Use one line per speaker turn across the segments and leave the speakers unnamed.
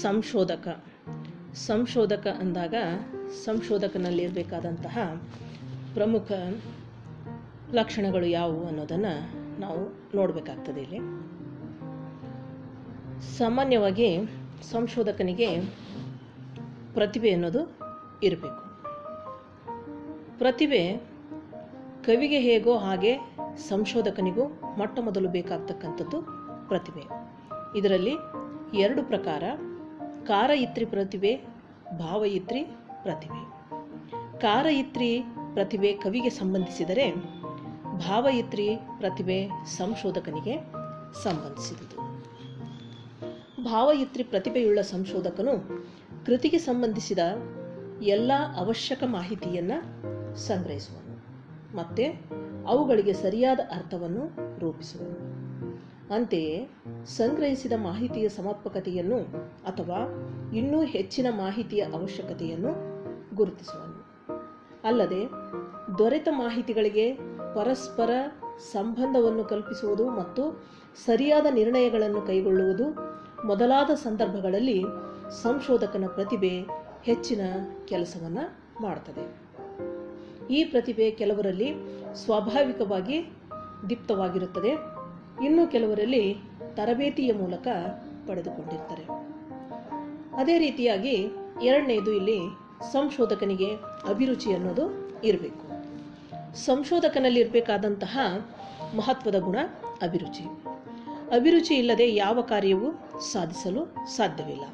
ಸಂಶೋಧಕ. ಸಂಶೋಧಕ ಅಂದಾಗ ಸಂಶೋಧಕನಲ್ಲಿರಬೇಕಾದಂತಹ ಪ್ರಮುಖ ಲಕ್ಷಣಗಳು ಯಾವುವು ಅನ್ನೋದನ್ನು ನಾವು ನೋಡಬೇಕಾಗ್ತದೆ ಇಲ್ಲಿ. ಸಾಮಾನ್ಯವಾಗಿ ಸಂಶೋಧಕನಿಗೆ ಪ್ರತಿಭೆ ಅನ್ನೋದು ಇರಬೇಕು. ಪ್ರತಿಭೆ ಕವಿಗೆ ಹೇಗೋ ಹಾಗೆ ಸಂಶೋಧಕನಿಗೂ ಮೊಟ್ಟ ಮೊದಲು ಬೇಕಾಗ್ತಕ್ಕಂಥದ್ದು ಪ್ರತಿಭೆ. ಇದರಲ್ಲಿ ಎರಡು ಪ್ರಕಾರ ಕಾರಯಿತ್ರಿ ಪ್ರತಿಭೆ, ಭಾವಯಿತ್ರಿ ಪ್ರತಿಭೆ. ಕಾರಯಿತ್ರಿ ಪ್ರತಿಭೆ ಕವಿಗೆ ಸಂಬಂಧಿಸಿದರೆ, ಭಾವಯಿತ್ರಿ ಪ್ರತಿಭೆ ಸಂಶೋಧಕನಿಗೆ ಸಂಬಂಧಿಸಿದುದು. ಭಾವಯಿತ್ರಿ ಪ್ರತಿಭೆಯುಳ್ಳ ಸಂಶೋಧಕನು ಕೃತಿಗೆ ಸಂಬಂಧಿಸಿದ ಎಲ್ಲ ಅವಶ್ಯಕ ಮಾಹಿತಿಯನ್ನು ಸಂಗ್ರಹಿಸುವನು, ಮತ್ತು ಅವುಗಳಿಗೆ ಸರಿಯಾದ ಅರ್ಥವನ್ನು ರೂಪಿಸುವನು. ಅಂತೆಯೇ ಸಂಗ್ರಹಿಸಿದ ಮಾಹಿತಿಯ ಸಮರ್ಪಕತೆಯನ್ನು ಅಥವಾ ಇನ್ನೂ ಹೆಚ್ಚಿನ ಮಾಹಿತಿಯ ಅವಶ್ಯಕತೆಯನ್ನು ಗುರುತಿಸುವನು. ಅಲ್ಲದೆ ದೊರೆತ ಮಾಹಿತಿಗಳಿಗೆ ಪರಸ್ಪರ ಸಂಬಂಧವನ್ನು ಕಲ್ಪಿಸುವುದು ಮತ್ತು ಸರಿಯಾದ ನಿರ್ಣಯಗಳನ್ನು ಕೈಗೊಳ್ಳುವುದು ಮೊದಲಾದ ಸಂದರ್ಭಗಳಲ್ಲಿ ಸಂಶೋಧಕನ ಪ್ರತಿಭೆ ಹೆಚ್ಚಿನ ಕೆಲಸವನ್ನು ಮಾಡ್ತದೆ. ಈ ಪ್ರತಿಭೆ ಕೆಲವರಲ್ಲಿ ಸ್ವಾಭಾವಿಕವಾಗಿ ದೀಪ್ತವಾಗಿರುತ್ತದೆ. ಇನ್ನು ಕೆಲವರಲ್ಲಿ ತರಬೇತಿಯ ಮೂಲಕ ಪಡೆದುಕೊಂಡಿರ್ತಾರೆ. ಅದೇ ರೀತಿಯಾಗಿ ಎರಡನೇದು ಇಲ್ಲಿ ಸಂಶೋಧಕನಿಗೆ ಅಭಿರುಚಿ ಅನ್ನೋದು ಇರಬೇಕು. ಸಂಶೋಧಕನಲ್ಲಿ ಇರಬೇಕಾದಂತಹ ಮಹತ್ವದ ಗುಣ ಅಭಿರುಚಿ. ಅಭಿರುಚಿ ಇಲ್ಲದೆ ಯಾವ ಕಾರ್ಯವೂ ಸಾಧಿಸಲು ಸಾಧ್ಯವಿಲ್ಲ.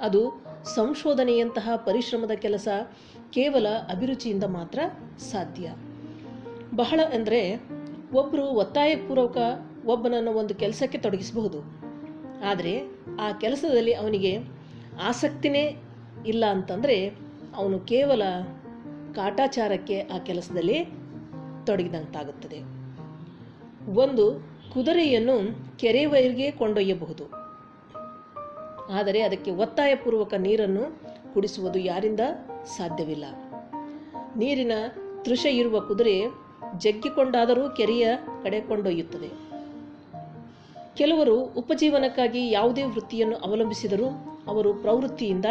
ಅದು ಸಂಶೋಧನೆಯಂತಹ ಪರಿಶ್ರಮದ ಕೆಲಸ ಕೇವಲ ಅಭಿರುಚಿಯಿಂದ ಮಾತ್ರ ಸಾಧ್ಯ. ಬಹಳ ಅಂದರೆ ಒಬ್ಬರು ಒತ್ತಾಯಪೂರ್ವಕ ಒಬ್ಬನನ್ನು ಒಂದು ಕೆಲಸಕ್ಕೆ ತೊಡಗಿಸಬಹುದು. ಆದರೆ ಆ ಕೆಲಸದಲ್ಲಿ ಅವನಿಗೆ ಆಸಕ್ತಿನೇ ಇಲ್ಲ ಅಂತಂದರೆ ಅವನು ಕೇವಲ ಕಾಟಾಚಾರಕ್ಕೆ ಆ ಕೆಲಸದಲ್ಲಿ ತೊಡಗಿದಂತಾಗುತ್ತದೆ. ಒಂದು ಕುದುರೆಯನ್ನು ಕೆರೆವೈರಿಗೆ ಕೊಂಡೊಯ್ಯಬಹುದು. ಆದರೆ ಅದಕ್ಕೆ ಒತ್ತಾಯಪೂರ್ವಕ ನೀರನ್ನು ಕುಡಿಸುವುದು ಯಾರಿಂದ ಸಾಧ್ಯವಿಲ್ಲ. ನೀರಿನ ತೃಷ ಇರುವ ಕುದುರೆ ಜಗ್ಗಿಕೊಂಡಾದರೂ ಕೆರೆಯ ಕಡೆ ಕೊಂಡೊಯ್ಯುತ್ತದೆ. ಕೆಲವರು ಉಪಜೀವನಕ್ಕಾಗಿ ಯಾವುದೇ ವೃತ್ತಿಯನ್ನು ಅವಲಂಬಿಸಿದರೂ ಅವರು ಪ್ರವೃತ್ತಿಯಿಂದ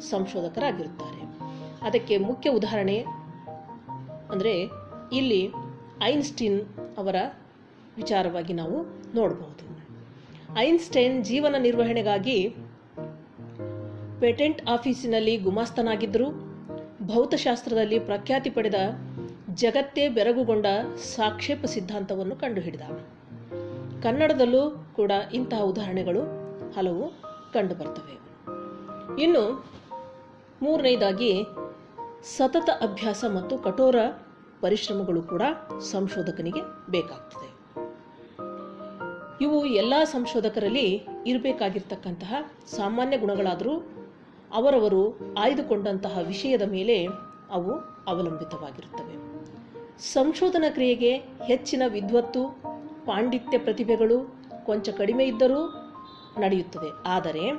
ಸಂಶೋಧಕರಾಗಿರುತ್ತಾರೆ. ಅದಕ್ಕೆ ಮುಖ್ಯ ಉದಾಹರಣೆ ಅಂದರೆ ಇಲ್ಲಿ ಐನ್ಸ್ಟೀನ್ ಅವರ ವಿಚಾರವಾಗಿ ನಾವು ನೋಡಬಹುದು. ಐನ್ಸ್ಟೈನ್ ಜೀವನ ನಿರ್ವಹಣೆಗಾಗಿ ಪೇಟೆಂಟ್ ಆಫೀಸಿನಲ್ಲಿ ಗುಮಾಸ್ತನಾಗಿದ್ದರು ಭೌತಶಾಸ್ತ್ರದಲ್ಲಿ ಪ್ರಖ್ಯಾತಿ ಪಡೆದ ಜಗತ್ತೇ ಬೆರಗುಗೊಂಡ ಸಾಕ್ಷೇಪ ಸಿದ್ಧಾಂತವನ್ನು ಕಂಡುಹಿಡಿದ ಕನ್ನಡದಲ್ಲೂ ಕೂಡ ಇಂತಹ ಉದಾಹರಣೆಗಳು ಹಲವು ಕಂಡುಬರ್ತವೆ. ಇನ್ನು ಮೂರನೇದಾಗಿ ಸತತ ಅಭ್ಯಾಸ ಮತ್ತು ಕಠೋರ ಪರಿಶ್ರಮಗಳು ಕೂಡ ಸಂಶೋಧಕನಿಗೆ ಬೇಕಾಗ್ತದೆ. ಇವು ಎಲ್ಲ ಸಂಶೋಧಕರಲ್ಲಿ ಇರಬೇಕಾಗಿರ್ತಕ್ಕಂತಹ ಸಾಮಾನ್ಯ ಗುಣಗಳಾದರೂ ಅವರವರು ಆಯ್ದುಕೊಂಡಂತಹ ವಿಷಯದ ಮೇಲೆ ಅವು ಅವಲಂಬಿತವಾಗಿರುತ್ತವೆ. ಸಂಶೋಧನಾ ಕ್ರಿಯೆಗೆ ಹೆಚ್ಚಿನ ವಿದ್ವತ್ತು, ಪಾಂಡಿತ್ಯ ಪ್ರತಿಭೆಗಳು ಕೊಂಚ ಕಡಿಮೆ ಇದ್ದರೂ ನಡೆಯುತ್ತದೆ. ಆದರೆ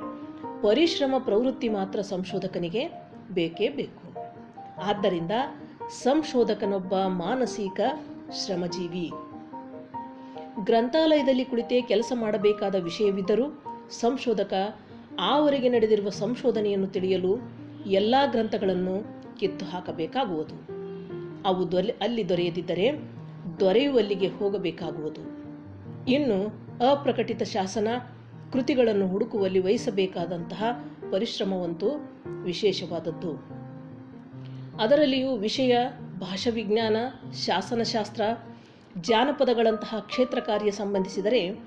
ಪರಿಶ್ರಮ, ಪ್ರವೃತ್ತಿ ಮಾತ್ರ ಸಂಶೋಧಕನಿಗೆ ಬೇಕೇ ಬೇಕು. ಆದ್ದರಿಂದ ಸಂಶೋಧಕನೊಬ್ಬ ಮಾನಸಿಕ ಶ್ರಮಜೀವಿ. ಗ್ರಂಥಾಲಯದಲ್ಲಿ ಕುಳಿತೇ ಕೆಲಸ ಮಾಡಬೇಕಾದ ವಿಷಯವಿದ್ದರೂ ಸಂಶೋಧಕ ಆವರೆಗೆ ನಡೆದಿರುವ ಸಂಶೋಧನೆಯನ್ನು ತಿಳಿಯಲು ಎಲ್ಲ ಗ್ರಂಥಗಳನ್ನು ಕಿತ್ತು ಹಾಕಬೇಕಾಗುವುದು ಅವು ದೊರೆ ಅಲ್ಲಿ ದೊರೆಯದಿದ್ದರೆ ದೊರೆಯುವಲ್ಲಿಗೆ ಹೋಗಬೇಕಾಗುವುದು. ಇನ್ನು ಅಪ್ರಕಟಿತ ಶಾಸನ ಕೃತಿಗಳನ್ನು ಹುಡುಕುವಲ್ಲಿ ವಹಿಸಬೇಕಾದಂತಹ ಪರಿಶ್ರಮವಂತೂ ವಿಶೇಷವಾದದ್ದು. ಅದರಲ್ಲಿಯೂ ವಿಷಯ, ಭಾಷಾವಿಜ್ಞಾನ, ಶಾಸನಶಾಸ್ತ್ರ, ಜಾನಪದಗಳಂತಹ ಕ್ಷೇತ್ರ ಕಾರ್ಯ ಸಂಬಂಧಿಸಿದರೆ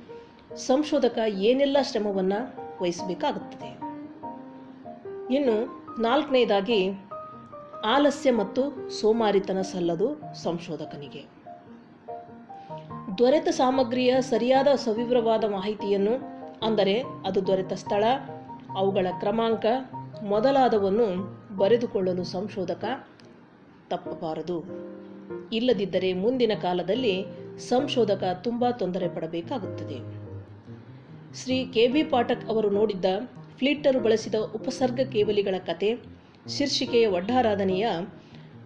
ಸಂಶೋಧಕ ಏನೆಲ್ಲ ಶ್ರಮವನ್ನು ವಹಿಸಬೇಕಾಗುತ್ತದೆ. ಇನ್ನು ನಾಲ್ಕನೇದಾಗಿ ಆಲಸ್ಯ ಮತ್ತು ಸೋಮಾರಿತನ ಸಲ್ಲದು ಸಂಶೋಧಕನಿಗೆ. ದೊರೆತ ಸಾಮಗ್ರಿಯ ಸರಿಯಾದ ಸವಿವರವಾದ ಮಾಹಿತಿಯನ್ನು, ಅಂದರೆ ಅದು ದೊರೆತ ಸ್ಥಳ, ಅವುಗಳ ಕ್ರಮಾಂಕ, ಮೊದಲಾದವನ್ನು ಬರೆದುಕೊಳ್ಳಲು ಸಂಶೋಧಕ ತಪ್ಪಬಾರದು. ಇಲ್ಲದಿದ್ದರೆ ಮುಂದಿನ ಕಾಲದಲ್ಲಿ ಸಂಶೋಧಕ ತುಂಬ ತೊಂದರೆ ಪಡಬೇಕಾಗುತ್ತದೆ. ಶ್ರೀ ಕೆ ಬಿ ಪಾಠಕ್ ಅವರು ನೋಡಿದ್ದ ಫ್ಲಿಟ್ಟರು ಬಳಸಿದ ಉಪಸರ್ಗ ಕೇವಲಿಗಳ ಕತೆ ಶೀರ್ಷಿಕೆಯ ವಡ್ಡಾರಾಧನೆಯ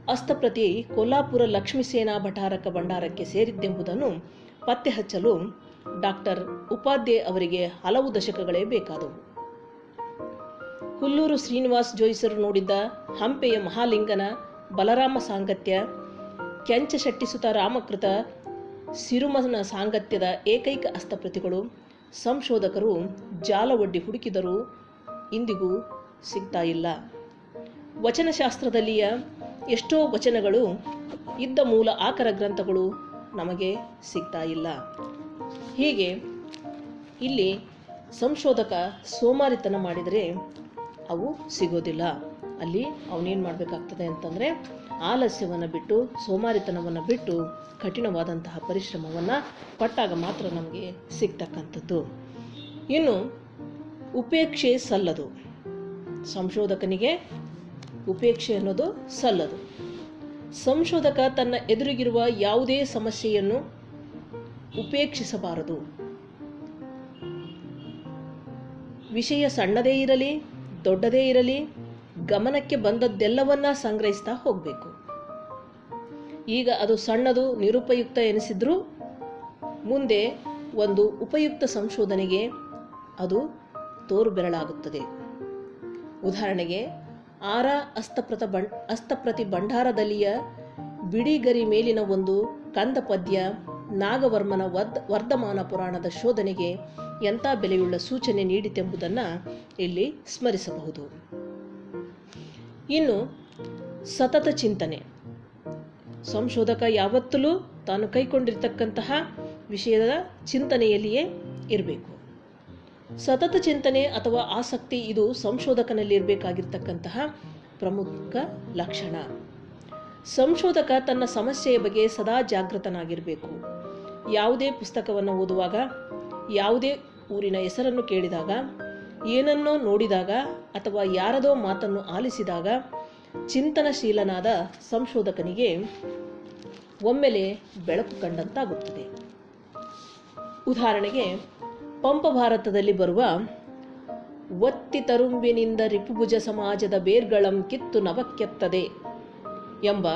ಹಸ್ತಪ್ರತಿ ಕೊಲ್ಲಾಪುರ ಲಕ್ಷ್ಮೀಸೇನಾ ಭಟಾರಕ ಭಂಡಾರಕ್ಕೆ ಸೇರಿದ್ದೆಂಬುದನ್ನು ಪತ್ತೆ ಹಚ್ಚಲು ಡಾಕ್ಟರ್ ಉಪಾಧ್ಯಾಯ ಅವರಿಗೆ ಹಲವು ದಶಕಗಳೇ ಬೇಕಾದವು. ಹುಲ್ಲೂರು ಶ್ರೀನಿವಾಸ್ ಜೋಯಿಸರು ನೋಡಿದ್ದ ಹಂಪೆಯ ಮಹಾಲಿಂಗನ ಬಲರಾಮ ಸಾಂಗತ್ಯ ಕೆಂಚ ಕೆಂಚಶೆಟ್ಟಿಸುತ ರಾಮಕೃತ ಸಿರುಮನ ಸಾಂಗತ್ಯದ ಏಕೈಕ ಹಸ್ತಪ್ರತಿಗಳು ಸಂಶೋಧಕರು ಜಾಲ ಒಡ್ಡಿ ಹುಡುಕಿದರೂ ಇಂದಿಗೂ ಸಿಗ್ತಾ ಇಲ್ಲ. ವಚನಶಾಸ್ತ್ರದಲ್ಲಿಯ ಎಷ್ಟೋ ವಚನಗಳು ಇದ್ದ ಮೂಲ ಆಕರ ಗ್ರಂಥಗಳು ನಮಗೆ ಸಿಗ್ತಾ ಇಲ್ಲ. ಹೀಗೆ ಇಲ್ಲಿ ಸಂಶೋಧಕ ಸೋಮಾರಿತನ ಮಾಡಿದರೆ ಅವು ಸಿಗೋದಿಲ್ಲ. ಅಲ್ಲಿ ಅವನೇನು ಮಾಡಬೇಕಾಗ್ತದೆ ಅಂತಂದರೆ ಆಲಸ್ಯವನ್ನು ಬಿಟ್ಟು, ಸೋಮಾರಿತನವನ್ನು ಬಿಟ್ಟು ಕಠಿಣವಾದಂತಹ ಪರಿಶ್ರಮವನ್ನು ಪಟ್ಟಾಗ ಮಾತ್ರ ನಮಗೆ ಸಿಗ್ತಕ್ಕಂಥದ್ದು. ಇನ್ನು ಉಪೇಕ್ಷೆ ಸಲ್ಲದು. ಸಂಶೋಧಕನಿಗೆ ಉಪೇಕ್ಷೆ ಅನ್ನೋದು ಸಲ್ಲದು. ಸಂಶೋಧಕ ತನ್ನ ಎದುರಿಗಿರುವ ಯಾವುದೇ ಸಮಸ್ಯೆಯನ್ನು ಉಪೇಕ್ಷಿಸಬಾರದು. ವಿಷಯ ಸಣ್ಣದೇ ಇರಲಿ, ದೊಡ್ಡದೇ ಇರಲಿ, ಗಮನಕ್ಕೆ ಬಂದದ್ದೆಲ್ಲವನ್ನ ಸಂಗ್ರಹಿಸ್ತಾ ಹೋಗಬೇಕು. ಈಗ ಅದು ಸಣ್ಣದು, ನಿರುಪಯುಕ್ತ ಎನಿಸಿದ್ರೂ ಮುಂದೆ ಒಂದು ಉಪಯುಕ್ತ ಸಂಶೋಧನೆಗೆ ಅದು ತೋರು ಬೆರಳಾಗುತ್ತದೆ ಉದಾಹರಣೆಗೆ ಆರ ಅಸ್ತಪ್ರತ ಬಂಡ್ ಅಸ್ತಪ್ರತಿ ಭಂಡಾರದಲ್ಲಿಯ ಬಿಡಿಗರಿ ಮೇಲಿನ ಒಂದು ಕಂದ ಪದ್ಯ ನಾಗವರ್ಮನ ವದ್, ವರ್ಧಮಾನ ಪುರಾಣದ ಶೋಧನೆಗೆ ಎಂಥ ಬೆಲೆಯುಳ್ಳ ಸೂಚನೆ ನೀಡಿತೆಂಬುದನ್ನು ಇಲ್ಲಿ ಸ್ಮರಿಸಬಹುದು. ಇನ್ನು ಸತತ ಚಿಂತನೆ. ಸಂಶೋಧಕ ಯಾವತ್ತಲೂ ತಾನು ಕೈಕೊಂಡಿರ್ತಕ್ಕಂತಹ ವಿಷಯದ ಚಿಂತನೆಯಲ್ಲಿಯೇ ಇರಬೇಕು. ಸತತ ಚಿಂತನೆ ಅಥವಾ ಆಸಕ್ತಿ ಇದು ಸಂಶೋಧಕನಲ್ಲಿ ಇರಬೇಕಾಗಿರ್ತಕ್ಕಂತಹ ಪ್ರಮುಖ ಲಕ್ಷಣ. ಸಂಶೋಧಕ ತನ್ನ ಸಮಸ್ಯೆಯ ಬಗ್ಗೆ ಸದಾ ಜಾಗೃತನಾಗಿರಬೇಕು. ಯಾವುದೇ ಪುಸ್ತಕವನ್ನು ಓದುವಾಗ, ಯಾವುದೇ ಊರಿನ ಹೆಸರನ್ನು ಕೇಳಿದಾಗ, ಏನನ್ನೋ ನೋಡಿದಾಗ ಅಥವಾ ಯಾರದೋ ಮಾತನ್ನು ಆಲಿಸಿದಾಗ ಚಿಂತನಶೀಲನಾದ ಸಂಶೋಧಕನಿಗೆ ಒಮ್ಮೆಲೆ ಬೆಳಕು ಕಂಡಂತಾಗುತ್ತದೆ. ಉದಾಹರಣೆಗೆ ಪಂಪ ಭಾರತದಲ್ಲಿ ಬರುವ ಒತ್ತಿ ತರುಂಬಿನಿಂದ ರಿಪುಭುಜ ಸಮಾಜದ ಬೇರ್ಗಳಂ ಕಿತ್ತು ನವಕ್ಕೆತ್ತದೆ ಎಂಬ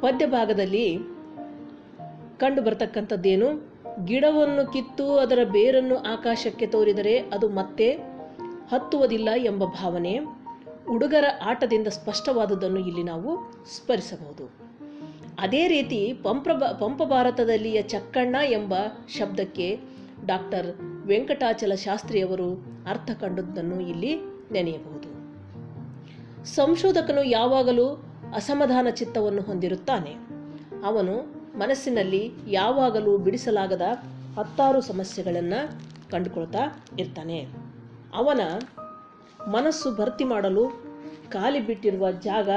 ಪದ್ಯಭಾಗದಲ್ಲಿ ಕಂಡು ಬರ್ತಕ್ಕಂಥದ್ದೇನು ಗಿಡವನ್ನು ಕಿತ್ತು ಅದರ ಬೇರನ್ನು ಆಕಾಶಕ್ಕೆ ತೋರಿದರೆ ಅದು ಮತ್ತೆ ಹತ್ತುವುದಿಲ್ಲ ಎಂಬ ಭಾವನೆ. ಹುಡುಗರ ಆಟದಿಂದ ಸ್ಪಷ್ಟವಾದುದನ್ನು ಇಲ್ಲಿ ನಾವು ಸ್ಮರಿಸಬಹುದು. ಅದೇ ರೀತಿ ಪಂಪ ಪಂಪ ಭಾರತದಲ್ಲಿಯ ಚಕ್ಕಣ್ಣ ಎಂಬ ಶಬ್ದಕ್ಕೆ ಡಾಕ್ಟರ್ ವೆಂಕಟಾಚಲ ಶಾಸ್ತ್ರಿಯವರು ಅರ್ಥ ಕಂಡದ್ದನ್ನು ಇಲ್ಲಿ ನೆನೆಯಬಹುದು. ಸಂಶೋಧಕನು ಯಾವಾಗಲೂ ಅಸಮಾಧಾನ ಚಿತ್ತವನ್ನು ಹೊಂದಿರುತ್ತಾನೆ. ಅವನು ಮನಸ್ಸಿನಲ್ಲಿ ಯಾವಾಗಲೂ ಬಿಡಿಸಲಾಗದ ಹತ್ತಾರು ಸಮಸ್ಯೆಗಳನ್ನು ಕಂಡುಕೊಳ್ತಾ ಇರ್ತಾನೆ. ಅವನ ಮನಸ್ಸು ಭರ್ತಿ ಮಾಡಲು ಖಾಲಿ ಬಿಟ್ಟಿರುವ ಜಾಗ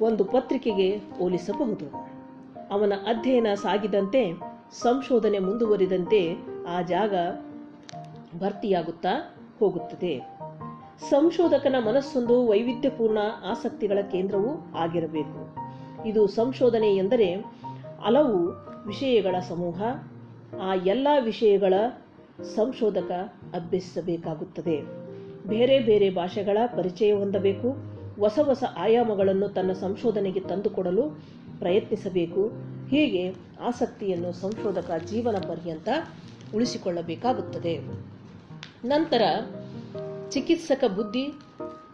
ಒಂದು ಪತ್ರಿಕೆಗೆ ಹೋಲಿಸಬಹುದು. ಅವನ ಅಧ್ಯಯನ ಸಾಗಿದಂತೆ ಸಂಶೋಧನೆ ಮುಂದುವರಿದಂತೆ ಆ ಜಾಗ ಭರ್ತಿಯಾಗುತ್ತಾ ಹೋಗುತ್ತದೆ. ಸಂಶೋಧಕನ ಮನಸ್ಸೊಂದು ವೈವಿಧ್ಯಪೂರ್ಣ ಆಸಕ್ತಿಗಳ ಕೇಂದ್ರವೂ ಆಗಿರಬೇಕು. ಇದು ಸಂಶೋಧನೆ ಎಂದರೆ ಹಲವು ವಿಷಯಗಳ ಸಮೂಹ, ಆ ಎಲ್ಲ ವಿಷಯಗಳ ಸಂಶೋಧಕ ಅಭ್ಯಸಿಸಬೇಕಾಗುತ್ತದೆ. ಬೇರೆ ಬೇರೆ ಭಾಷೆಗಳ ಪರಿಚಯ ಹೊಂದಬೇಕು, ಹೊಸ ಹೊಸ ಆಯಾಮಗಳನ್ನು ತನ್ನ ಸಂಶೋಧನೆಗೆ ತಂದುಕೊಡಲು ಪ್ರಯತ್ನಿಸಬೇಕು ಹೀಗೆ ಆಸಕ್ತಿಯನ್ನು ಸಂಶೋಧಕ ಜೀವನ ಪರ್ಯಂತ ಉಳಿಸಿಕೊಳ್ಳಬೇಕಾಗುತ್ತದೆ? ನಂತರ ಚಿಕಿತ್ಸಕ ಬುದ್ಧಿ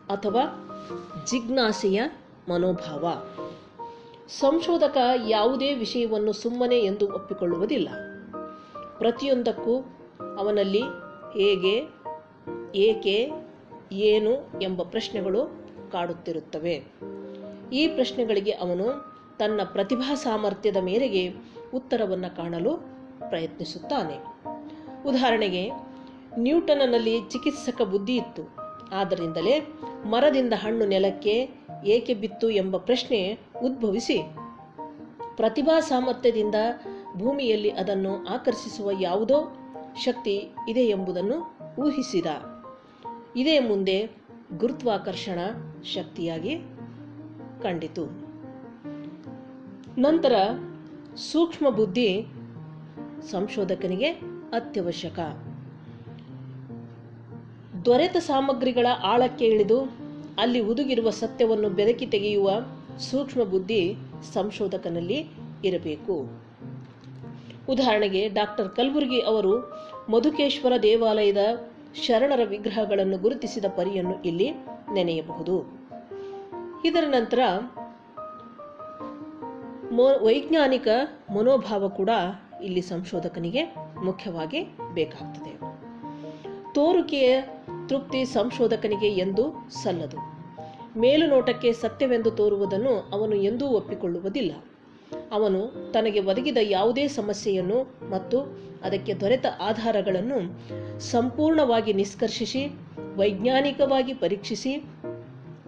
ಅಥವಾ ಜಿಜ್ಞಾಸೆಯ ಮನೋಭಾವ. ಸಂಶೋಧಕ ಯಾವುದೇ ವಿಷಯವನ್ನು ಸುಮ್ಮನೆ ಎಂದು ಒಪ್ಪಿಕೊಳ್ಳುವುದಿಲ್ಲ. ಪ್ರತಿಯೊಂದಕ್ಕೂ ಅವನಲ್ಲಿ ಹೇಗೆ, ಏಕೆ, ಏನು ಎಂಬ ಪ್ರಶ್ನೆಗಳು ಕಾಡುತ್ತಿರುತ್ತವೆ. ಈ ಪ್ರಶ್ನೆಗಳಿಗೆ ಅವನು ತನ್ನ ಪ್ರತಿಭಾ ಸಾಮರ್ಥ್ಯದ ಮೇರೆಗೆ ಉತ್ತರವನ್ನು ಕಾಣಲು ಪ್ರಯತ್ನಿಸುತ್ತಾನೆ. ಉದಾಹರಣೆಗೆ, ನ್ಯೂಟನ್ನಲ್ಲಿ ಚಿಕಿತ್ಸಕ ಬುದ್ಧಿ ಇತ್ತು. ಆದ್ದರಿಂದಲೇ ಮರದಿಂದ ಹಣ್ಣು ನೆಲಕ್ಕೆ ಏಕೆ ಬಿತ್ತು ಎಂಬ ಪ್ರಶ್ನೆ ಉದ್ಭವಿಸಿ. ಪ್ರತಿಭಾ ಸಾಮರ್ಥ್ಯದಿಂದ ಭೂಮಿಯಲ್ಲಿ ಅದನ್ನು ಆಕರ್ಷಿಸುವ ಯಾವುದೋ ಶಕ್ತಿ ಇದೆ ಎಂಬುದನ್ನು ಊಹಿಸಿದ. ಇದೇ ಮುಂದೆ ಗುರುತ್ವಾಕರ್ಷಣ ಶಕ್ತಿಯಾಗಿ ಕಂಡಿತು. ನಂತರ ಸೂಕ್ಷ್ಮ ಬುದ್ಧಿ ಸಂಶೋಧಕನಿಗೆ ಅತ್ಯವಶ್ಯಕ. ದೊರೆತ ಸಾಮಗ್ರಿಗಳ ಆಳಕ್ಕೆ ಇಳಿದು ಅಲ್ಲಿ ಹುದುಗಿರುವ ಸತ್ಯವನ್ನು ಬೆದಕಿ ತೆಗೆಯುವ ಸೂಕ್ಷ್ಮ ಬುದ್ಧಿ ಸಂಶೋಧಕನಲ್ಲಿ ಇರಬೇಕು. ಉದಾಹರಣೆಗೆ ಡಾಕ್ಟರ್ ಕಲ್ಬುರ್ಗಿ ಅವರು ಮಧುಕೇಶ್ವರ ದೇವಾಲಯದ ಶರಣರ ವಿಗ್ರಹಗಳನ್ನು ಗುರುತಿಸಿದ ಪರಿಯನ್ನು ಇಲ್ಲಿ ನೆನೆಯಬಹುದು. ಇದರ ನಂತರ ಮೋ, ವೈಜ್ಞಾನಿಕ ಮನೋಭಾವ ಕೂಡ ಇಲ್ಲಿ ಸಂಶೋಧಕನಿಗೆ ಮುಖ್ಯವಾಗಿ ಬೇಕಾಗ್ತದೆ. ತೋರುಕೆಯ ತೃಪ್ತಿ ಸಂಶೋಧಕನಿಗೆ ಎಂದು ಸಲ್ಲದು. ಮೇಲುನೋಟಕ್ಕೆ ಸತ್ಯವೆಂದು ತೋರುವುದನ್ನು ಅವನು ಎಂದೂ ಒಪ್ಪಿಕೊಳ್ಳುವುದಿಲ್ಲ. ಅವನು ತನಗೆ ಒದಗಿದ ಯಾವುದೇ ಸಮಸ್ಯೆಯನ್ನು ಮತ್ತು ಅದಕ್ಕೆ ದೊರೆತ ಆಧಾರಗಳನ್ನು ಸಂಪೂರ್ಣವಾಗಿ ನಿಷ್ಕರ್ಷಿಸಿ, ವೈಜ್ಞಾನಿಕವಾಗಿ ಪರೀಕ್ಷಿಸಿ,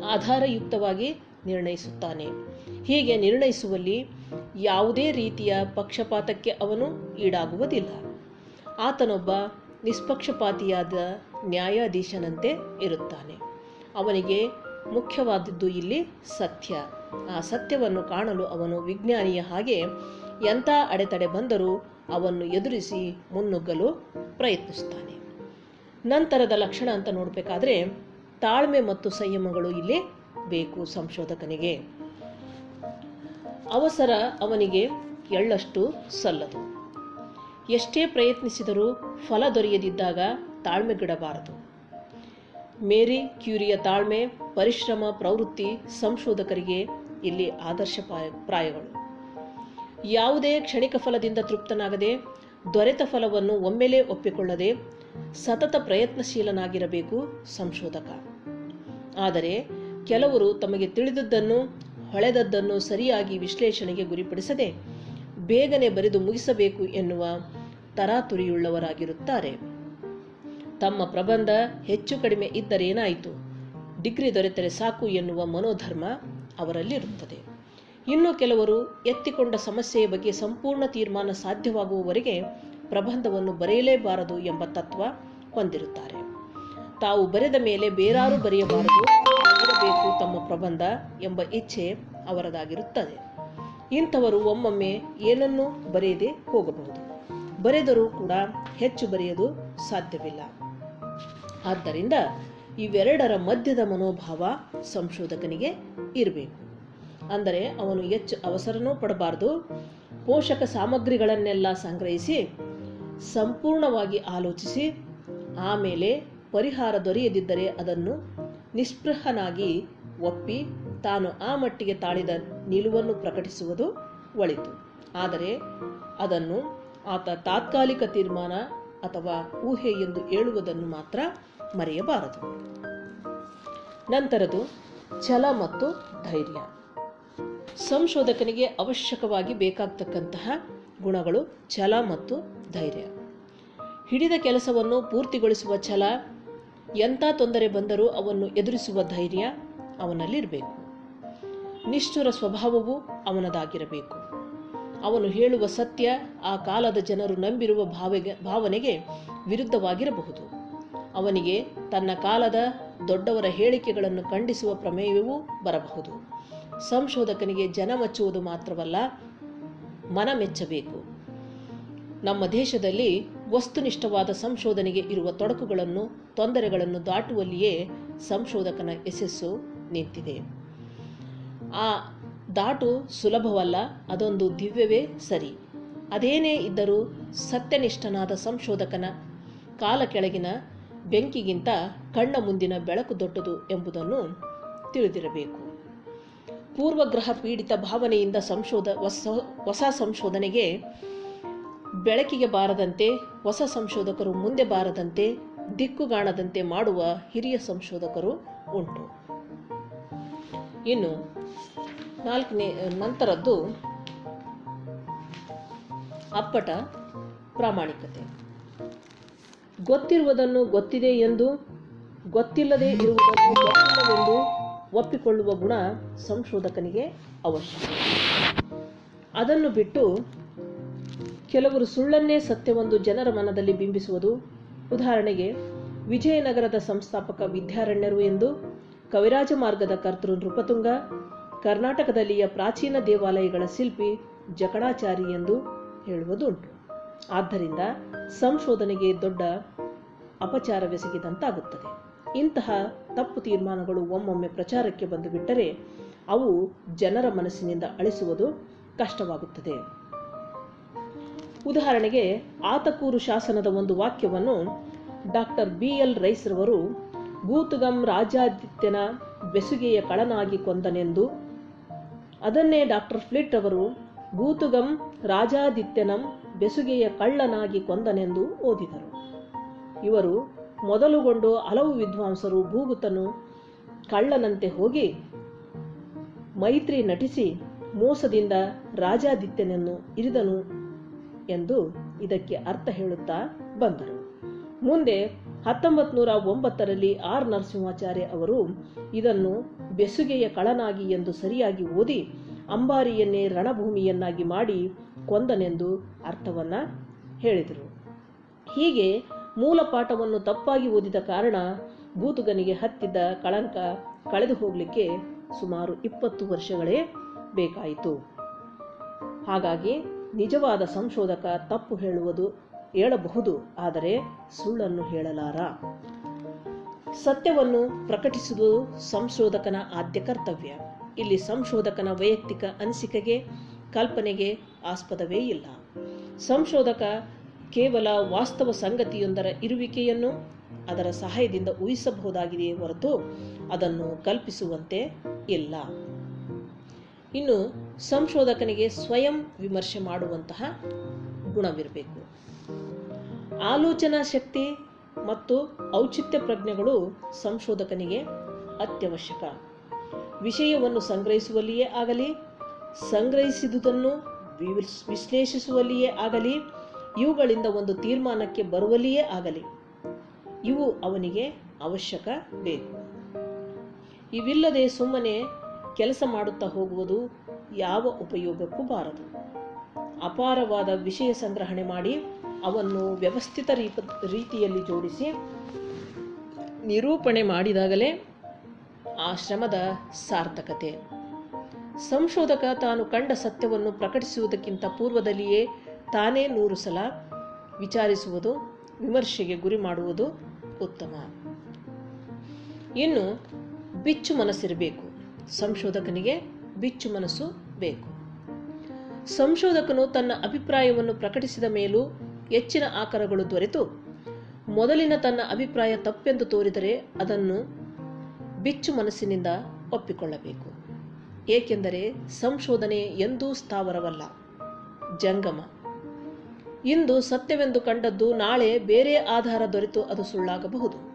ಆಧಾರಯುಕ್ತವಾಗಿ ನಿರ್ಣಯಿಸುತ್ತಾನೆ. ಹೀಗೆ ನಿರ್ಣಯಿಸುವಲ್ಲಿ ಯಾವುದೇ ರೀತಿಯ ಪಕ್ಷಪಾತಕ್ಕೆ ಅವನು ಈಡಾಗುವುದಿಲ್ಲ. ಆತನೊಬ್ಬ ನಿಷ್ಪಕ್ಷಪಾತಿಯಾದ ನ್ಯಾಯಾಧೀಶನಂತೆ ಇರುತ್ತಾನೆ. ಅವನಿಗೆ ಮುಖ್ಯವಾದದ್ದು ಇಲ್ಲಿ ಸತ್ಯ. ಆ ಸತ್ಯವನ್ನು ಕಾಣಲು ಅವನು ವಿಜ್ಞಾನಿಯ ಹಾಗೆ ಎಂಥ ಅಡೆತಡೆ ಬಂದರೂ ಅವನ್ನು ಎದುರಿಸಿ ಮುನ್ನುಗ್ಗಲು ಪ್ರಯತ್ನಿಸುತ್ತಾನೆ. ನಂತರದ ಲಕ್ಷಣ ಅಂತ ನೋಡಬೇಕಾದ್ರೆ ತಾಳ್ಮೆ ಮತ್ತು ಸಂಯಮಗಳು ಇಲ್ಲಿ ಬೇಕು ಸಂಶೋಧಕನಿಗೆ. ಅವಸರ ಅವನಿಗೆ ಎಳ್ಳಷ್ಟು ಸಲ್ಲದು. ಎಷ್ಟೇ ಪ್ರಯತ್ನಿಸಿದರೂ ಫಲ ದೊರೆಯದಿದ್ದಾಗ ತಾಳ್ಮೆಗಿಡಬಾರದು ಮೇರಿ ಕ್ಯೂರಿಯ ತಾಳ್ಮೆ, ಪರಿಶ್ರಮ, ಪ್ರವೃತ್ತಿ ಸಂಶೋಧಕರಿಗೆ ಇಲ್ಲಿ ಆದರ್ಶ ಪ್ರಾಯ- ಪ್ರಾಯಗಳು. ಯಾವುದೇ ಕ್ಷಣಿಕ ಫಲದಿಂದ ತೃಪ್ತನಾಗದೆ ದೊರೆತ ಫಲವನ್ನು ಒಮ್ಮೆಲೇ ಒಪ್ಪಿಕೊಳ್ಳದೆ, ಸತತ ಪ್ರಯತ್ನಶೀಲನಾಗಿರಬೇಕು ಸಂಶೋಧಕ. ಆದರೆ ಕೆಲವರು ತಮಗೆ ತಿಳಿದದ್ದನ್ನು ಹೊಳೆದದ್ದನ್ನು ಸರಿಯಾಗಿ ವಿಶ್ಲೇಷಣೆಗೆ ಗುರಿಪಡಿಸದೆ ಬೇಗನೆ ಬರೆದು ಮುಗಿಸಬೇಕು ಎನ್ನುವ ತರಾತುರಿಯುಳ್ಳವರಾಗಿರುತ್ತಾರೆ. ತಮ್ಮ ಪ್ರಬಂಧ ಹೆಚ್ಚು ಕಡಿಮೆ ಇದ್ದರೇನಾಯಿತು? ಡಿಗ್ರಿ ದೊರೆತರೆ ಸಾಕು ಎನ್ನುವ ಮನೋಧರ್ಮ ಅವರಲ್ಲಿರುತ್ತದೆ. ಇನ್ನು ಕೆಲವರು ಎತ್ತಿಕೊಂಡ ಸಮಸ್ಯೆಯ ಬಗ್ಗೆ ಸಂಪೂರ್ಣ ತೀರ್ಮಾನ ಸಾಧ್ಯವಾಗುವವರೆಗೆ ಪ್ರಬಂಧವನ್ನು ಬರೆಯಲೇಬಾರದು ಎಂಬ ತತ್ವ ಹೊಂದಿರುತ್ತಾರೆ. ತಾವು ಬರೆದ ಮೇಲೆ ಬೇರಾರು ಬರೆಯಬಾರದು. ತಮ್ಮ ಪ್ರಬಂಧ ಎಂಬ ಇಚ್ಛೆ ಅವರದಾಗಿರುತ್ತದೆ. ಇಂಥವರು ಒಮ್ಮೊಮ್ಮೆ ಏನನ್ನೂ ಬರೆಯದೆ ಹೋಗಬಹುದು. ಬರೆದರೂ ಕೂಡ ಹೆಚ್ಚು ಬರೆಯಲು ಸಾಧ್ಯವಿಲ್ಲ. ಆದ್ದರಿಂದ ಇವೆರಡರ ಮಧ್ಯದ ಮನೋಭಾವ ಸಂಶೋಧಕನಿಗೆ ಇರಬೇಕು. ಅಂದರೆ ಅವನು ಹೆಚ್ಚು ಅವಸರನೂ ಪಡಬಾರದು. ಪೋಷಕ ಸಾಮಗ್ರಿಗಳನ್ನೆಲ್ಲ ಸಂಗ್ರಹಿಸಿ, ಸಂಪೂರ್ಣವಾಗಿ ಆಲೋಚಿಸಿ, ಆಮೇಲೆ ಪರಿಹಾರ ದೊರೆಯದಿದ್ದರೆ ಅದನ್ನು ನಿಸ್ಪೃಹನಾಗಿ ಒಪ್ಪಿ ತಾನು ಆ ಮಟ್ಟಿಗೆ ತಾಳಿದ ನಿಲುವನ್ನು ಪ್ರಕಟಿಸುವುದು ಒಳಿತು. ಆದರೆ ಅದನ್ನು ಆತ ತಾತ್ಕಾಲಿಕ ತೀರ್ಮಾನ ಅಥವಾ ಊಹೆ ಎಂದು ಹೇಳುವುದನ್ನು ಮಾತ್ರ ಮರೆಯಬಾರದು. ನಂತರದು ಛಲ ಮತ್ತು ಧೈರ್ಯ. ಸಂಶೋಧಕನಿಗೆ ಅವಶ್ಯಕವಾಗಿ ಬೇಕಾಗ್ತಕ್ಕಂತಹ ಗುಣಗಳು ಛಲ ಮತ್ತು ಧೈರ್ಯ. ಹಿಡಿದ ಕೆಲಸವನ್ನು ಪೂರ್ತಿಗೊಳಿಸುವ ಛಲ, ಎಂಥ ತೊಂದರೆ ಬಂದರೂ ಅವನ್ನು ಎದುರಿಸುವ ಧೈರ್ಯ ಅವನಲ್ಲಿರಬೇಕು. ನಿಷ್ಠುರ ಸ್ವಭಾವವು ಅವನದಾಗಿರಬೇಕು. ಅವನು ಹೇಳುವ ಸತ್ಯ ಆ ಕಾಲದ ಜನರು ನಂಬಿರುವ ಭಾವೆಗೆ ಭಾವನೆಗೆ ವಿರುದ್ಧವಾಗಿರಬಹುದು. ಅವನಿಗೆ ತನ್ನ ಕಾಲದ ದೊಡ್ಡವರ ಹೇಳಿಕೆಗಳನ್ನು ಖಂಡಿಸುವ ಪ್ರಮೇಯವೂ ಬರಬಹುದು. ಸಂಶೋಧಕನಿಗೆ ಜನ ಮೆಚ್ಚುವುದು ಮಾತ್ರವಲ್ಲ, ಮನ ಮೆಚ್ಚಬೇಕು. ನಮ್ಮ ದೇಶದಲ್ಲಿ ವಸ್ತುನಿಷ್ಠವಾದ ಸಂಶೋಧನೆಗೆ ಇರುವ ತೊಡಕುಗಳನ್ನು, ತೊಂದರೆಗಳನ್ನು ದಾಟುವಲ್ಲಿಯೇ ಸಂಶೋಧಕನ ಯಶಸ್ಸು ನಿಂತಿದೆ. ಆ ದಾಟು ಸುಲಭವಲ್ಲ, ಅದೊಂದು ದಿವ್ಯವೇ ಸರಿ. ಅದೇನೇ ಇದ್ದರೂ ಸತ್ಯನಿಷ್ಠನಾದ ಸಂಶೋಧಕನ ಕಾಲ ಕೆಳಗಿನ ಬೆಂಕಿಗಿಂತ ಕಣ್ಣ ಮುಂದಿನ ಬೆಳಕು ದೊಡ್ಡದು ಎಂಬುದನ್ನು ತಿಳಿದಿರಬೇಕು. ಪೂರ್ವಗ್ರಹ ಪೀಡಿತ ಭಾವನೆಯಿಂದ ಸಂಶೋಧ, ಹೊಸ ಹೊಸ ಸಂಶೋಧನೆಗೆ ಬೆಳಕಿಗೆ ಬಾರದಂತೆ, ಹೊಸ ಸಂಶೋಧಕರು ಮುಂದೆ ಬಾರದಂತೆ, ದಿಕ್ಕುಗಾಣದಂತೆ ಮಾಡುವ ಹಿರಿಯ ಸಂಶೋಧಕರು ಉಂಟು. ಇನ್ನು ನಾಲ್ಕನೇ ನಂತರದ್ದು ಅಪ್ಪಟ ಪ್ರಾಮಾಣಿಕತೆ. ಗೊತ್ತಿರುವುದನ್ನು ಗೊತ್ತಿದೆ ಎಂದು, ಗೊತ್ತಿಲ್ಲದೆ ಇರುವುದನ್ನು ಗೊತ್ತಿಲ್ಲವೆಂದು ಒಪ್ಪಿಕೊಳ್ಳುವ ಗುಣ ಸಂಶೋಧಕನಿಗೆ ಅವಶ್ಯಕ ಅದನ್ನು ಬಿಟ್ಟು ಕೆಲವರು ಸುಳ್ಳನ್ನೇ ಸತ್ಯವೊಂದು ಜನರ ಮನದಲ್ಲಿ ಬಿಂಬಿಸುವುದು ಉದಾಹರಣೆಗೆ ವಿಜಯನಗರದ ಸಂಸ್ಥಾಪಕ ವಿದ್ಯಾರಣ್ಯರು ಎಂದು ಕವಿರಾಜ ಮಾರ್ಗದ ಕರ್ತೃ ನೃಪತುಂಗ, ಕರ್ನಾಟಕದಲ್ಲಿಯ ಪ್ರಾಚೀನ ದೇವಾಲಯಗಳ ಶಿಲ್ಪಿ ಜಕಣಾಚಾರಿ ಎಂದು ಹೇಳುವುದುಂಟು. ಆದ್ದರಿಂದ ಸಂಶೋಧನೆಗೆ ದೊಡ್ಡ ಅಪಚಾರವೆಸಗಿದಂತಾಗುತ್ತದೆ ಇಂತಹ ತಪ್ಪು ತೀರ್ಮಾನಗಳು ಒಮ್ಮೊಮ್ಮೆ ಪ್ರಚಾರಕ್ಕೆ ಬಂದು ಬಿಟ್ಟರೆ ಅವು ಜನರ ಮನಸ್ಸಿನಿಂದ ಅಳಿಸುವುದು ಕಷ್ಟವಾಗುತ್ತದೆ. ಉದಾಹರಣೆಗೆ, ಆತಕೂರು ಶಾಸನದ ಒಂದು ವಾಕ್ಯವನ್ನು ಡಾಕ್ಟರ್ ಬಿ ಎಲ್ ರೈಸ್ರವರು ಗೂತುಗಂ ರಾಜಾದಿತ್ಯನ ಬೆಸುಗೆಯ ಕಳನಾಗಿ ಕೊಂದನೆಂದು. ಅದನ್ನೇ ಡಾಕ್ಟರ್ ಫ್ಲಿಟ್ ಅವರು ಭೂತುಗಂ ರಾಜಾದಿತ್ಯನಂ ಬೆಸುಗೆಯ ಕಳ್ಳನಾಗಿ ಕೊಂದನೆಂದು ಓದಿದರು. ಇವರು ಮೊದಲುಗೊಂಡು ಹಲವು ವಿದ್ವಾಂಸರು ಭೂಗುತನು ಕಳ್ಳನಂತೆ ಹೋಗಿ ಮೈತ್ರಿ ನಟಿಸಿ ಮೋಸದಿಂದ ರಾಜಾದಿತ್ಯನನ್ನು ಇರಿದನು ಎಂದು ಇದಕ್ಕೆ ಅರ್ಥ ಹೇಳುತ್ತಾ ಬಂದರು. ಮುಂದೆ ಹತ್ತೊಂಬತ್ತು ನೂರ ಒಂಬತ್ತರಲ್ಲಿ ಆರ್ ನರಸಿಂಹಾಚಾರ್ಯ ಅವರು ಇದನ್ನು ಬೆಸುಗೆಯ ಕಳನಾಗಿ ಎಂದು ಸರಿಯಾಗಿ ಓದಿ ಅಂಬಾರಿಯನ್ನೇ ರಣಭೂಮಿಯನ್ನಾಗಿ ಮಾಡಿ ಕೊಂದನೆಂದು ಅರ್ಥವನ್ನ ಹೇಳಿದರು. ಹೀಗೆ ಮೂಲ ಪಾಠವನ್ನು ತಪ್ಪಾಗಿ ಓದಿದ ಕಾರಣ ಭೂತುಗನಿಗೆ ಹತ್ತಿದ್ದ ಕಳಂಕ ಕಳೆದು ಹೋಗಲಿಕ್ಕೆ ಸುಮಾರು ಇಪ್ಪತ್ತು ವರ್ಷಗಳೇ ಬೇಕಾಯಿತು. ಹಾಗಾಗಿ ನಿಜವಾದ ಸಂಶೋಧಕ ತಪ್ಪು ಹೇಳುವುದು ಹೇಳಬಹುದು, ಆದರೆ ಸುಳ್ಳನ್ನು ಹೇಳಲಾರ. ಸತ್ಯವನ್ನು ಪ್ರಕಟಿಸುವುದು ಸಂಶೋಧಕನ ಆದ್ಯ ಕರ್ತವ್ಯ. ಇಲ್ಲಿ ಸಂಶೋಧಕನ ವೈಯಕ್ತಿಕ ಅನಿಸಿಕೆಗೆ ಕಲ್ಪನೆಗೆ ಆಸ್ಪದವೇ ಇಲ್ಲ. ಸಂಶೋಧಕ ಕೇವಲ ವಾಸ್ತವ ಸಂಗತಿಯೊಂದರ ಇರುವಿಕೆಯನ್ನು ಅದರ ಸಹಾಯದಿಂದ ಊಹಿಸಬಹುದಾಗಿದೆಯೇ ಹೊರತು ಅದನ್ನು ಕಲ್ಪಿಸುವಂತೆ ಇಲ್ಲ. ಇನ್ನು ಸಂಶೋಧಕನಿಗೆ ಸ್ವಯಂ ವಿಮರ್ಶೆ ಮಾಡುವಂತಹ ಗುಣವಿರಬೇಕು. ಆಲೋಚನಾ ಶಕ್ತಿ ಮತ್ತು ಔಚಿತ್ಯ ಪ್ರಜ್ಞೆಗಳು ಸಂಶೋಧಕನಿಗೆ ಅತ್ಯವಶ್ಯಕ. ವಿಷಯವನ್ನು ಸಂಗ್ರಹಿಸುವಲ್ಲಿಯೇ ಆಗಲಿ, ಸಂಗ್ರಹಿಸಿದುದನ್ನು ವಿಶ್ಲೇಷಿಸುವಲ್ಲಿಯೇ ಆಗಲಿ, ಇವುಗಳಿಂದ ಒಂದು ತೀರ್ಮಾನಕ್ಕೆ ಬರುವಲ್ಲಿಯೇ ಆಗಲಿ, ಇವು ಅವನಿಗೆ ಅವಶ್ಯಕ ಬೇಕು. ಇವಿಲ್ಲದೆ ಸುಮ್ಮನೆ ಕೆಲಸ ಮಾಡುತ್ತಾ ಹೋಗುವುದು ಯಾವ ಉಪಯೋಗಕ್ಕೂ ಬಾರದು. ಅಪಾರವಾದ ವಿಷಯ ಸಂಗ್ರಹಣೆ ಮಾಡಿ ಅವನ್ನು ವ್ಯವಸ್ಥಿತ ರೀಪ, ರೀತಿಯಲ್ಲಿ ಜೋಡಿಸಿ ನಿರೂಪಣೆ ಮಾಡಿದಾಗಲೇ ಆ ಶ್ರಮದ ಸಾರ್ಥಕತೆ. ಸಂಶೋಧಕ ತಾನು ಕಂಡ ಸತ್ಯವನ್ನು ಪ್ರಕಟಿಸುವುದಕ್ಕಿಂತ ಪೂರ್ವದಲ್ಲಿಯೇ ತಾನೇ ನೂರು ಸಲ ವಿಚಾರಿಸುವುದು, ವಿಮರ್ಶೆಗೆ ಗುರಿ ಮಾಡುವುದು ಉತ್ತಮ. ಇನ್ನು ಬಿಚ್ಚು ಮನಸ್ಸಿರಬೇಕು. ಸಂಶೋಧಕನಿಗೆ ಬಿಚ್ಚು ಮನಸ್ಸು ಬೇಕು. ಸಂಶೋಧಕನು ತನ್ನ ಅಭಿಪ್ರಾಯವನ್ನು ಪ್ರಕಟಿಸಿದ ಮೇಲೂ ಹೆಚ್ಚಿನ ಆಕಾರಗಳು ದೊರೆತು ಮೊದಲಿನ ತನ್ನ ಅಭಿಪ್ರಾಯ ತಪ್ಪೆಂದು ತೋರಿದರೆ ಅದನ್ನು ಬಿಚ್ಚು ಮನಸ್ಸಿನಿಂದ ಒಪ್ಪಿಕೊಳ್ಳಬೇಕು. ಏಕೆಂದರೆ ಸಂಶೋಧನೆ ಎಂದೂ ಸ್ಥಾವರವಲ್ಲ. ಜಂಗಮ. ಇಂದು ಸತ್ಯವೆಂದು ಕಂಡದ್ದು ನಾಳೆ ಬೇರೆ ಆಧಾರ ದೊರೆತು ಅದು ಸುಳ್ಳಾಗಬಹುದು.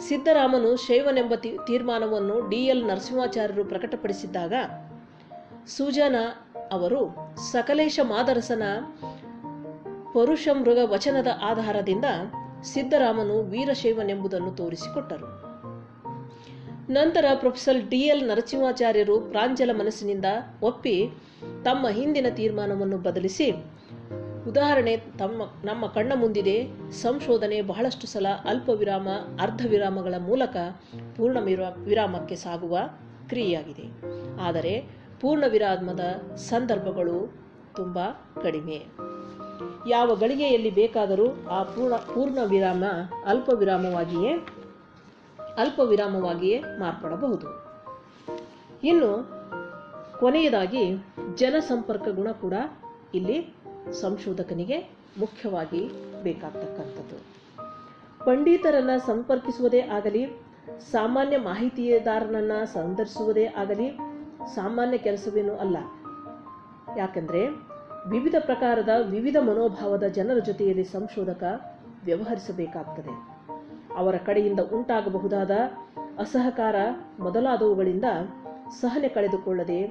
ಸಿದ್ದರಾಮನು ಶೈವನೆಂಬ ತೀರ್ಮಾನವನ್ನು ತೀರ್ಮಾನವನ್ನು ಡಿಎಲ್ ನರಸಿಂಹಾಚಾರ್ಯರು ಪ್ರಕಟಪಡಿಸಿದ್ದಾಗ, ಸುಜನ ಅವರು ಸಕಲೇಶ ಮಾದರಸನ ಪರುಷ ಮೃಗ ವಚನದ ಆಧಾರದಿಂದ ಸಿದ್ದರಾಮನು ವೀರಶೈವನೆಂಬುದನ್ನು ತೋರಿಸಿಕೊಟ್ಟರು. ನಂತರ ಪ್ರೊಫೆಸರ್ ಡಿಎಲ್ ನರಸಿಂಹಾಚಾರ್ಯರು ಪ್ರಾಂಜಲ ಮನಸ್ಸಿನಿಂದ ಒಪ್ಪಿ ತಮ್ಮ ಹಿಂದಿನ ತೀರ್ಮಾನವನ್ನು ಬದಲಿಸಿ, ಉದಾಹರಣೆ, ತಮ್ಮ, ನಮ್ಮ ಕಣ್ಣ ಮುಂದಿದೆ, ಸಂಶೋಧನೆ ಬಹಳಷ್ಟು ಸಲ ಅಲ್ಪ ವಿರಾಮ ಅರ್ಧ ವಿರಾಮಗಳ ಮೂಲಕ ಪೂರ್ಣ ವಿರಾ- ವಿರಾಮಕ್ಕೆ ಸಾಗುವ ಕ್ರಿಯೆಯಾಗಿದೆ. ಆದರೆ ಪೂರ್ಣ ವಿರಾಮದ ಸಂದರ್ಭಗಳು ತುಂಬ ಕಡಿಮೆ. ಯಾವ ಗಳಿಗೆಯಲ್ಲಿ ಬೇಕಾದರೂ ಆ ಪೂರ್ಣ ಪೂರ್ಣ ವಿರಾಮ ಅಲ್ಪ ವಿರಾಮವಾಗಿಯೇ ಅಲ್ಪ ವಿರಾಮವಾಗಿಯೇ ಮಾರ್ಪಡಬಹುದು. ಇನ್ನು ಕೊನೆಯದಾಗಿ ಜನಸಂಪರ್ಕ ಗುಣ ಕೂಡ ಇಲ್ಲಿ ಸಂಶೋಧಕನಿಗೆ ಮುಖ್ಯವಾಗಿ ಬೇಕಾಗ್ತಕ್ಕಂಥದ್ದು. ಪಂಡಿತರನ್ನ ಸಂಪರ್ಕಿಸುವುದೇ ಆಗಲಿ, ಸಾಮಾನ್ಯ ಮಾಹಿತಿದಾರನನ್ನ ಸಂದರ್ಶಿಸುವುದೇ ಆಗಲಿ, ಸಾಮಾನ್ಯ ಕೆಲಸವೇನೂ ಅಲ್ಲ. ಯಾಕಂದ್ರೆ ವಿವಿಧ ಪ್ರಕಾರದ ವಿವಿಧ ಮನೋಭಾವದ ಜನರ ಜೊತೆಯಲ್ಲಿ ಸಂಶೋಧಕ ವ್ಯವಹರಿಸಬೇಕಾಗ್ತದೆ. ಅವರ ಕಡೆಯಿಂದ ಉಂಟಾಗಬಹುದಾದ ಅಸಹಕಾರ ಮೊದಲಾದವುಗಳಿಂದ ಸಹನೆ ಕಳೆದುಕೊಳ್ಳದೆ,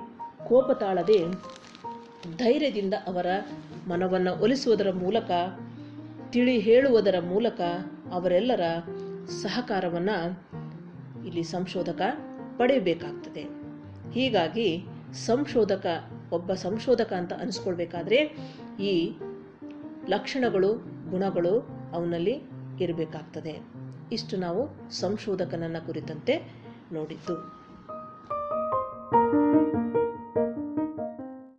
ಕೋಪ ತಾಳದೆ, ಧೈರ್ಯದಿಂದ ಅವರ ಮನವನ್ನು ಒಲಿಸುವುದರ ಮೂಲಕ, ತಿಳಿ ಹೇಳುವುದರ ಮೂಲಕ ಅವರೆಲ್ಲರ ಸಹಕಾರವನ್ನು ಇಲ್ಲಿ ಸಂಶೋಧಕ ಪಡೆಯಬೇಕಾಗ್ತದೆ. ಹೀಗಾಗಿ ಸಂಶೋಧಕ ಒಬ್ಬ ಸಂಶೋಧಕ ಅಂತ ಅನಿಸ್ಕೊಳ್ಬೇಕಾದ್ರೆ ಈ ಲಕ್ಷಣಗಳು ಗುಣಗಳು ಅವನಲ್ಲಿ ಇರಬೇಕಾಗ್ತದೆ. ಇಷ್ಟು ನಾವು ಸಂಶೋಧಕನನ್ನ ಕುರಿತಂತೆ ನೋಡಿದ್ದು.